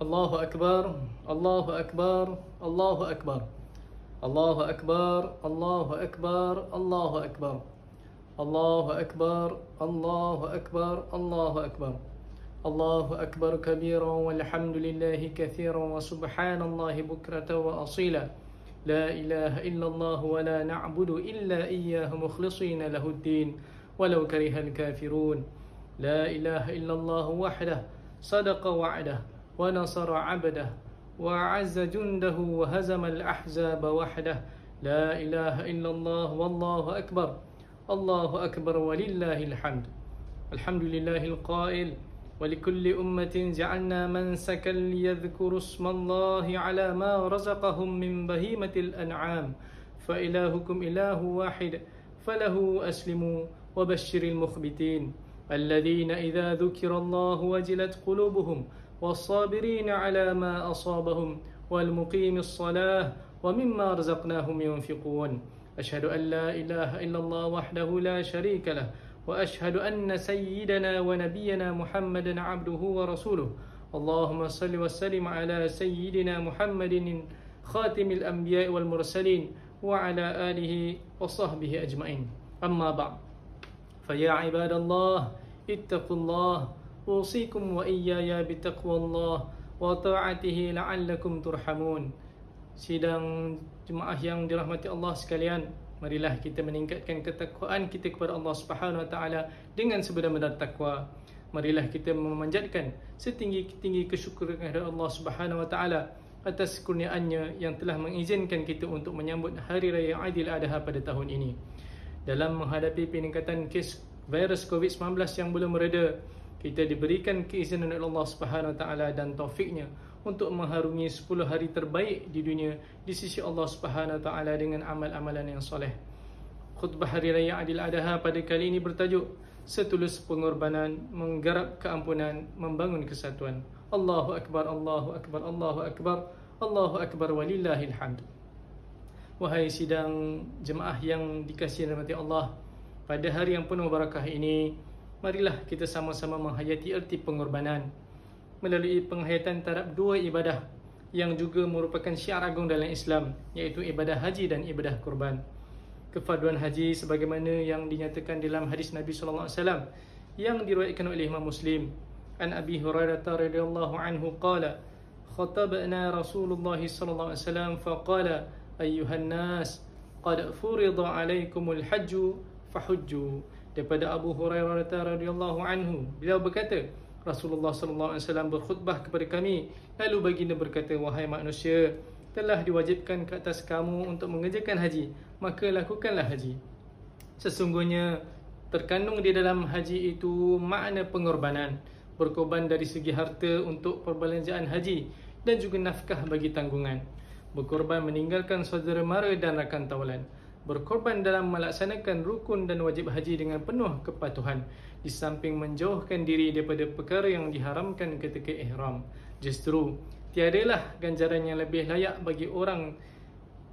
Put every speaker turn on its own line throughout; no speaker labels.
الله أكبر الله أكبر الله أكبر. الله أكبر الله أكبر الله أكبر. الله أكبر الله أكبر الله أكبر. الله أكبر كبيرا والحمد لله كثيرا وسبحان الله بكرة وأصيلا. لا إله إلا الله ولا نعبد إلا إياه مخلصين له الدين. ولو كره الكافرون. لا إله إلا الله وحده صدق وعده. ونصر عبده وعز جنده وهزم الأحزاب وحده. لا إله إلا الله والله أكبر. الله أكبر ولله الحمد. الحمد لله القائل ولكل أمة جعلنا منسكا ليذكروا اسم الله على ما رزقهم من بهيمة الأنعام. فإلهكم إله واحد فله أسلموا وبشر المخبتين. الذين إذا ذكر الله وجلت قلوبهم والصابرين على ما أصابهم والمقيم الصلاة ومما رزقناهم ينفقون. أشهد أن لا إله إلا الله وحده لا شريك له وأشهد أن سيدنا ونبينا محمدا عبده ورسوله. اللهم صل وسلم على سيدنا محمد خاتم الأنبياء والمرسلين وعلى آله وصحبه أجمعين. أما بعد فيا عباد الله اتقوا الله أوصيكم وإياي بتقوى الله وطاعته لعلكم ترحمون Sidang jemaah yang dirahmati Allah sekalian Marilah kita meningkatkan ketakwaan kita kepada Allah Subhanahu Wa Taala dengan sebenar-benar takwa. Marilah kita memanjatkan setinggi-tinggi kesyukuran kepada Allah Subhanahu Wa Taala atas kurniaannya yang telah mengizinkan kita untuk menyambut Hari Raya Aidil Adha pada tahun ini. Dalam menghadapi peningkatan kes virus COVID-19 yang belum mereda, kita diberikan keizinan oleh Allah Subhanahu Taala dan taufiknya untuk mengharungi 10 hari terbaik di dunia di sisi Allah Subhanahu Taala dengan amal-amalan yang soleh. Khutbah Hari Raya Adil Adha pada kali ini bertajuk Setulus pengorbanan, menggarap keampunan, membangun kesatuan. Allahu Akbar, Allahu Akbar, Allahu Akbar, Allahu Akbar walillahil hamd. Wahai sidang jemaah yang dikasihi rahmati Allah, pada hari yang penuh barakah ini, marilah kita sama-sama menghayati erti pengorbanan. Melalui penghayatan terhadap dua ibadah yang juga merupakan syiar agung dalam Islam iaitu ibadah haji dan ibadah kurban. Kefaduan haji sebagaimana yang dinyatakan dalam hadis Nabi sallallahu alaihi wasallam yang diriwayatkan oleh Imam Muslim. An Abi Hurairah radhiyallahu anhu qala khatabna Rasulullah sallallahu alaihi wasallam faqala ayyuhan nas qad furida alaikumul hajj fahujju daripada Abu Hurairah radhiyallahu anhu. Beliau berkata Rasulullah sallallahu alaihi wasallam berkhutbah kepada kami. Lalu baginda berkata wahai manusia telah diwajibkan ke atas kamu untuk mengerjakan haji. Maka lakukanlah haji sesungguhnya terkandung di dalam haji itu makna pengorbanan berkorban dari segi harta untuk perbelanjaan haji dan juga nafkah bagi tanggungan. Berkorban meninggalkan saudara mara dan rakan tawalan berkorban dalam melaksanakan rukun dan wajib haji dengan penuh kepatuhan di samping menjauhkan diri daripada perkara yang diharamkan ketika ihram. Justru tiadalah ganjaran yang lebih layak bagi orang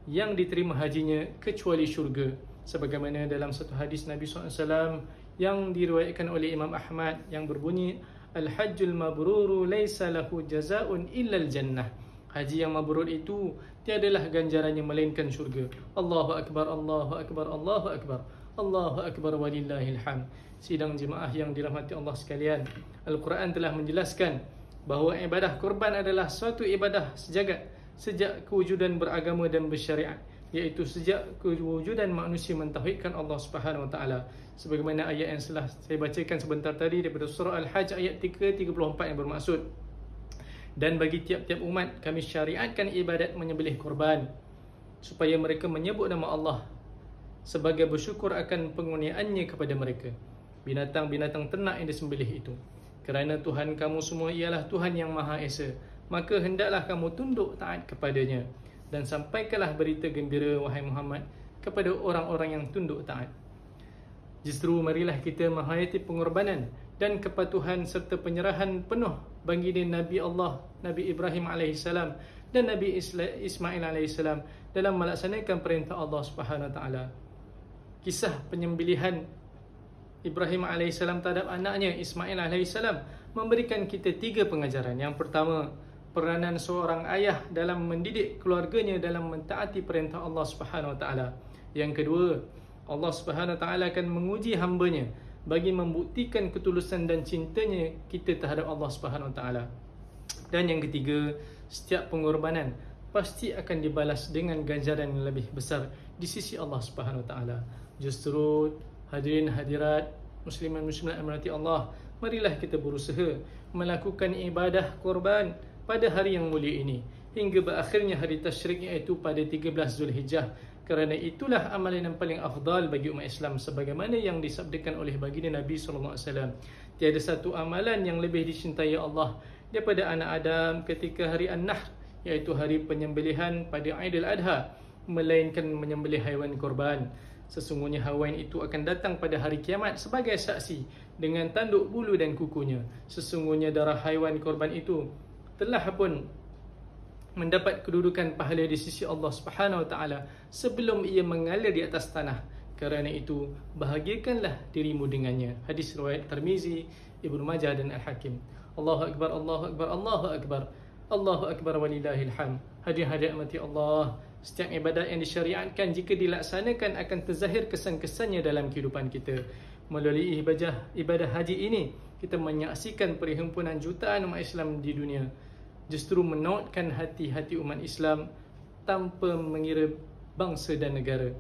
yang diterima hajinya kecuali syurga. Sebagaimana dalam satu hadis Nabi SAW yang diriwayatkan oleh Imam Ahmad yang berbunyi al-hajjul mabruru laysa lahu jazaa'un illa al-jannah Haji yang mabrur itu tiadalah ganjarannya melainkan syurga. Allahu akbar, Allahu akbar, Allahu akbar. Allahu akbar walillahil hamd. Sidang jemaah yang dirahmati Allah sekalian, Al-Quran telah menjelaskan bahawa ibadah kurban adalah suatu ibadah sejagat sejak kewujudan beragama dan bersyariat iaitu sejak kewujudan manusia mentauhidkan Allah Subhanahu Wa Taala sebagaimana ayat yang telah saya bacakan sebentar tadi daripada surah Al-Hajj ayat 334 yang bermaksud dan bagi tiap-tiap umat kami syariatkan ibadat menyembelih korban supaya mereka menyebut nama Allah sebagai bersyukur akan pengurniaannya kepada mereka. Binatang-binatang ternak yang disembelih itu. Kerana Tuhan kamu semua ialah Tuhan yang Maha Esa maka hendaklah kamu tunduk taat kepadanya dan sampaikanlah berita gembira wahai Muhammad kepada orang-orang yang tunduk taat. Justru marilah kita menghayati pengorbanan dan kepatuhan serta penyerahan penuh bagi Nabi Allah Nabi Ibrahim alaihissalam dan Nabi Ismail alaihissalam dalam melaksanakan perintah Allah Subhanahu taala. Kisah penyembelihan Ibrahim alaihissalam terhadap anaknya Ismail alaihissalam memberikan kita tiga pengajaran. Yang pertama, peranan seorang ayah dalam mendidik keluarganya dalam mentaati perintah Allah Subhanahu Taala. Yang kedua, Allah Subhanahu Taala akan menguji hamba-Nya bagi membuktikan ketulusan dan cintanya kita terhadap Allah Subhanahu Wa Taala. Dan yang ketiga, setiap pengorbanan pasti akan dibalas dengan ganjaran yang lebih besar di sisi Allah Subhanahu Wa Taala. Justru hadirin hadirat musliman muslimat amanati Allah, marilah kita berusaha melakukan ibadah korban pada hari yang mulia ini hingga berakhirnya hari tasyrik iaitu pada 13 Zulhijjah kerana itulah amalan yang paling afdal bagi umat Islam sebagaimana yang disabdakan oleh baginda Nabi sallallahu alaihi wasallam. Tiada satu amalan yang lebih dicintai Allah daripada anak Adam ketika hari An-Nahr iaitu hari penyembelihan pada Aidil Adha melainkan menyembelih haiwan korban. Sesungguhnya haiwan itu akan datang pada hari kiamat sebagai saksi dengan tanduk bulu dan kukunya. Sesungguhnya darah haiwan korban itu telah pun mendapat kedudukan pahala di sisi Allah Subhanahu Wa Taala sebelum ia mengalir di atas tanah. Kerana itu, bahagiakanlah dirimu dengannya. Hadis riwayat Tirmizi, Ibnu Majah dan Al-Hakim. Allahu akbar, Allahu akbar, Allahu akbar. Allahu akbar walillahil ham. Hadir-hadir mati Allah. Setiap ibadat yang disyariatkan jika dilaksanakan akan terzahir kesan-kesannya dalam kehidupan kita. Melalui ibadah ibadah haji ini, kita menyaksikan perhimpunan jutaan umat Islam di dunia justru menautkan hati-hati umat Islam tanpa mengira bangsa dan negara.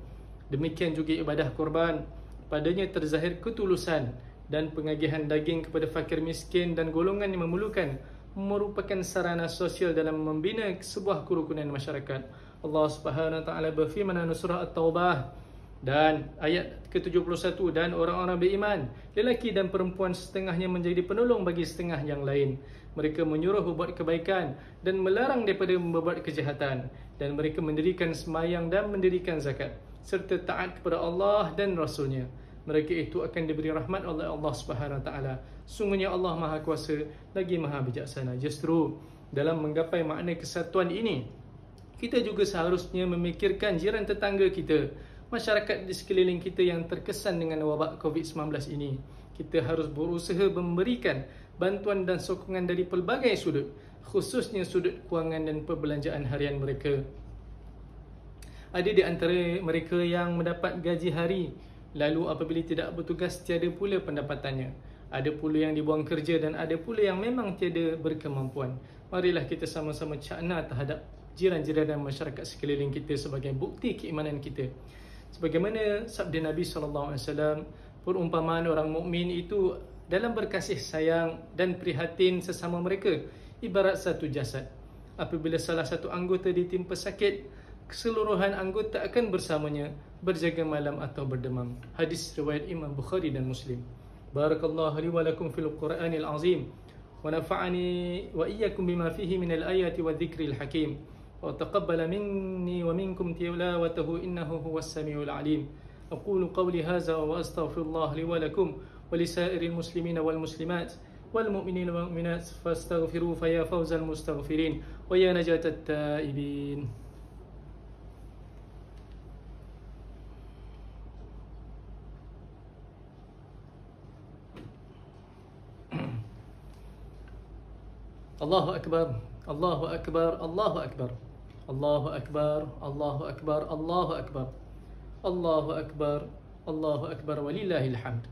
Demikian juga ibadah korban, padanya terzahir ketulusan dan pengagihan daging kepada fakir miskin dan golongan yang memerlukan merupakan sarana sosial dalam membina sebuah kerukunan masyarakat. Allah Subhanahu Taala berfirman dalam surah At-Taubah dan ayat ke-71 dan orang-orang beriman lelaki dan perempuan setengahnya menjadi penolong bagi setengah yang lain mereka menyuruh berbuat kebaikan dan melarang daripada membuat kejahatan. Dan mereka mendirikan semayang dan mendirikan zakat serta taat kepada Allah dan Rasulnya. Mereka itu akan diberi rahmat oleh Allah Subhanahu taala. Sungguhnya Allah Maha Kuasa lagi Maha Bijaksana. Justru dalam menggapai makna kesatuan ini kita juga seharusnya memikirkan jiran tetangga kita masyarakat di sekeliling kita yang terkesan dengan wabak COVID-19 ini. Kita harus berusaha memberikan bantuan dan sokongan dari pelbagai sudut, khususnya sudut kewangan dan perbelanjaan harian mereka. Ada di antara mereka yang mendapat gaji hari, lalu apabila tidak bertugas tiada pula pendapatannya. Ada pula yang dibuang kerja dan ada pula yang memang tiada berkemampuan. Marilah kita sama-sama cakna terhadap jiran-jiran dan masyarakat sekeliling kita sebagai bukti keimanan kita sebagaimana sabda Nabi sallallahu alaihi wasallam perumpamaan orang mukmin itu dalam berkasih sayang dan prihatin sesama mereka ibarat satu jasad apabila salah satu anggota ditimpa sakit keseluruhan anggota akan bersamanya berjaga malam atau berdemam hadis riwayat Imam Bukhari dan Muslim barakallahu li wa lakum fil qur'anil azim wa nafa'ani wa iyyakum bima fihi min al ayati wa dhikril hakim وتقبل مني ومنكم تلاوته إنه هو السميع العليم أقول قولي هذا وأستغفر الله لي ولكم ولسائر المسلمين والمسلمات والمؤمنين والمؤمنات فاستغفروا فيا فوز المستغفرين. ويا نجاة التائبين. الله أكبر الله أكبر الله أكبر الله أكبر الله أكبر الله أكبر الله أكبر الله أكبر ولله الحمد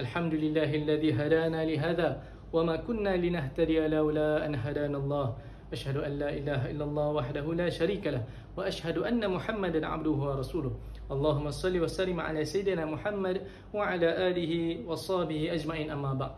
الحمد لله الذي هدانا لهذا وما كنا لنهتدي لولا أن هدانا الله أشهد أن لا إله إلا الله وحده لا شريك له وأشهد أن محمدا عبده ورسوله اللهم صل وسلم على سيدنا محمد وعلى آله وصحبه أجمعين أما بعد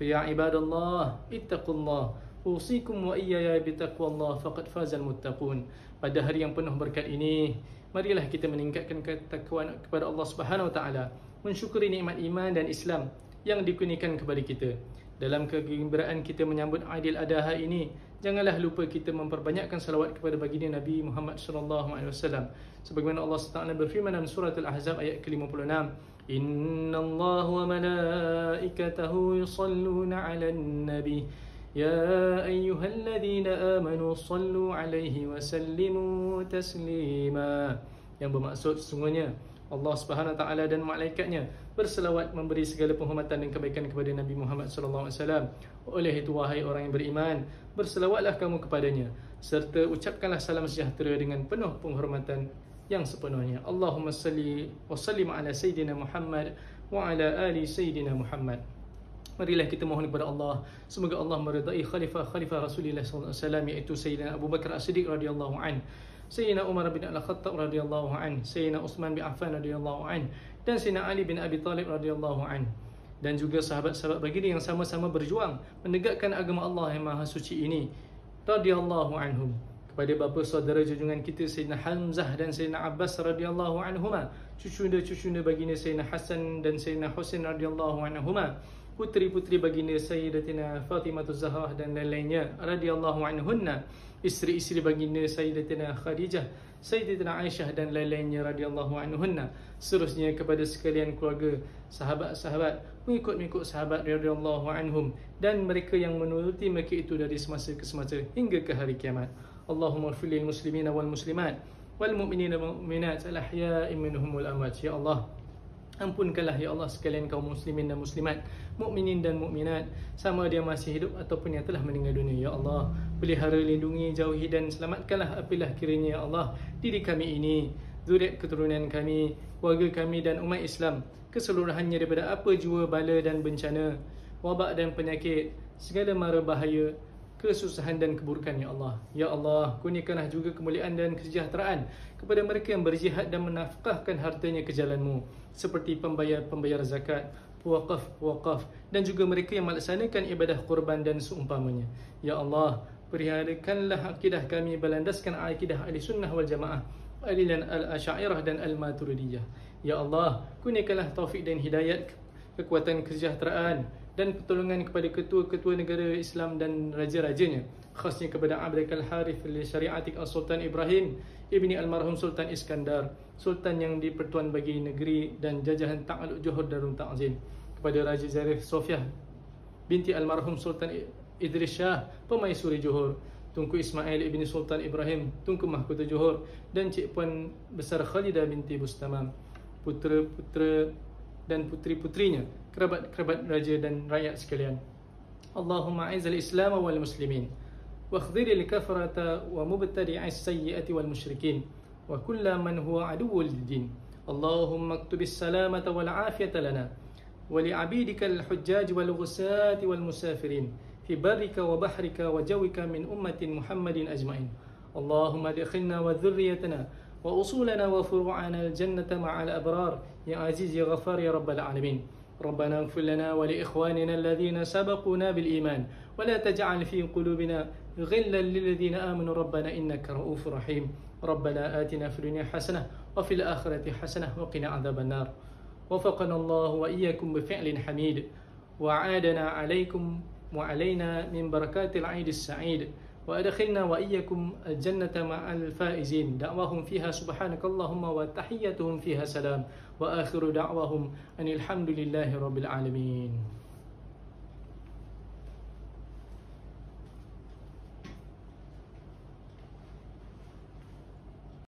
فيا عباد الله اتقوا الله أوصيكم وإياي بتقوى الله فقد فاز المتقون pada hari yang penuh berkat ini marilah kita meningkatkan ketakwaan kepada Allah Subhanahu wa taala mensyukuri nikmat iman dan Islam yang dikurniakan kepada kita. Dalam kegembiraan kita menyambut Aidil Adha ini, janganlah lupa kita memperbanyakkan salawat kepada baginda Nabi Muhammad sallallahu alaihi wasallam. Sebagaimana Allah Subhanahu berfirman dalam surah Al-Ahzab ayat ke-56, "Inna Allah wa malaikatahu yusalluna 'alan nabi." يا أيها الذين آمنوا صلوا عليه وسلموا تسليما yang bermaksud sesungguhnya Allah Subhanahu taala dan malaikatnya berselawat memberi segala penghormatan dan kebaikan kepada Nabi Muhammad sallallahu alaihi wasallam. Oleh itu wahai orang yang beriman, berselawatlah kamu kepadanya serta ucapkanlah salam sejahtera dengan penuh penghormatan yang sepenuhnya. Allahumma salli wa sallim ala sayyidina Muhammad wa ala ali sayyidina Muhammad. Marilah kita mohon kepada Allah semoga Allah meridai khalifah-khalifah Rasulullah sallallahu alaihi wasallam iaitu Sayyidina Abu Bakar As-Siddiq radhiyallahu an, Sayyidina Umar bin Al-Khattab radhiyallahu an, Sayyidina Uthman bin Affan radhiyallahu an dan Sayyidina Ali bin Abi Talib radhiyallahu an. Dan juga sahabat-sahabat baginda yang sama-sama berjuang menegakkan agama Allah yang maha suci ini radhiyallahu anhum. Kepada bapa saudara junjungan kita Sayyidina Hamzah dan Sayyidina Abbas radhiyallahu anhuma cucu-cucu baginda Sayyidina Hasan dan Sayyidina Husain radhiyallahu anhuma putri-putri baginda Sayyidatina Fatimah Zahra dan lain-lainnya radhiyallahu anhunna isteri-isteri baginda Sayyidatina Khadijah, Sayyidatina Aisyah dan lain-lainnya radhiyallahu anhunna. Seterusnya kepada sekalian keluarga, sahabat-sahabat, mengikut-mengikut sahabat radhiyallahu anhum dan mereka yang menuruti mereka itu dari semasa ke semasa hingga ke hari kiamat. Allahumma fil muslimina wal muslimat wal mu'minina wal mu'minat al-ahya'i minhum wal amwat. Ya Allah, Ampunkanlah ya Allah sekalian kaum muslimin dan muslimat, mukminin dan mukminat, sama dia masih hidup ataupun yang telah meninggal dunia ya Allah. Pelihara lindungi jauhi dan selamatkanlah apilah kiranya ya Allah diri kami ini, zuriat keturunan kami, keluarga kami dan umat Islam keseluruhannya daripada apa jua bala dan bencana, wabak dan penyakit, segala mara bahaya kesusahan dan keburukan ya Allah. Ya Allah, kurniakanlah juga kemuliaan dan kesejahteraan kepada mereka yang berjihad dan menafkahkan hartanya ke jalanmu seperti pembayar-pembayar zakat, wakaf-wakaf dan juga mereka yang melaksanakan ibadah kurban dan seumpamanya. Ya Allah, perihalakanlah akidah kami berlandaskan akidah ahli sunnah wal jamaah alilan al-asyairah dan al-maturidiyah. Ya Allah, kurniakanlah taufik dan hidayat kekuatan kesejahteraan dan pertolongan kepada ketua-ketua negara Islam dan raja-rajanya khasnya kepada Abdul Harith li Syariatik Al-Sultan Ibrahim ibni almarhum Sultan Iskandar sultan yang dipertuan bagi negeri dan jajahan Ta'aluk Johor Darul Ta'zim kepada Raja Zarif Sofia binti almarhum Sultan Idris Shah pemaisuri Johor Tunku Ismail ibni Sultan Ibrahim Tunku Mahkota Johor dan Cik Puan Besar Khalidah binti Bustamam putera-putera dan putri-putrinya, kerabat-kerabat raja dan rakyat sekalian. Allahumma aizal Islam wal muslimin واخذل الكفرة ومبتدع السيئة والمشركين وكل من هو عدو للدين. اللهم اكتب السلامة والعافية لنا ولعبيدك الحجاج والغساة والمسافرين في برك وبحرك وجوك من أمة محمد أجمعين. اللهم ادخلنا وذريتنا وأصولنا وفروعنا الجنة مع الأبرار. يا عزيز يا غفار يا رب العالمين. ربنا اغفر لنا ولإخواننا الذين سبقونا بالإيمان ولا تجعل في قلوبنا غلا للذين آمنوا ربنا إنك رؤوف رحيم ربنا آتنا في الدنيا حسنة وفي الآخرة حسنة وقنا عذاب النار وفقنا الله وإياكم بفعل حميد وعادنا عليكم وعلينا من بركات العيد السعيد وأدخلنا وإياكم الجنة مع الفائزين دعواهم فيها سبحانك اللهم وتحيتهم فيها سلام وآخر دعواهم أن الحمد لله رب العالمين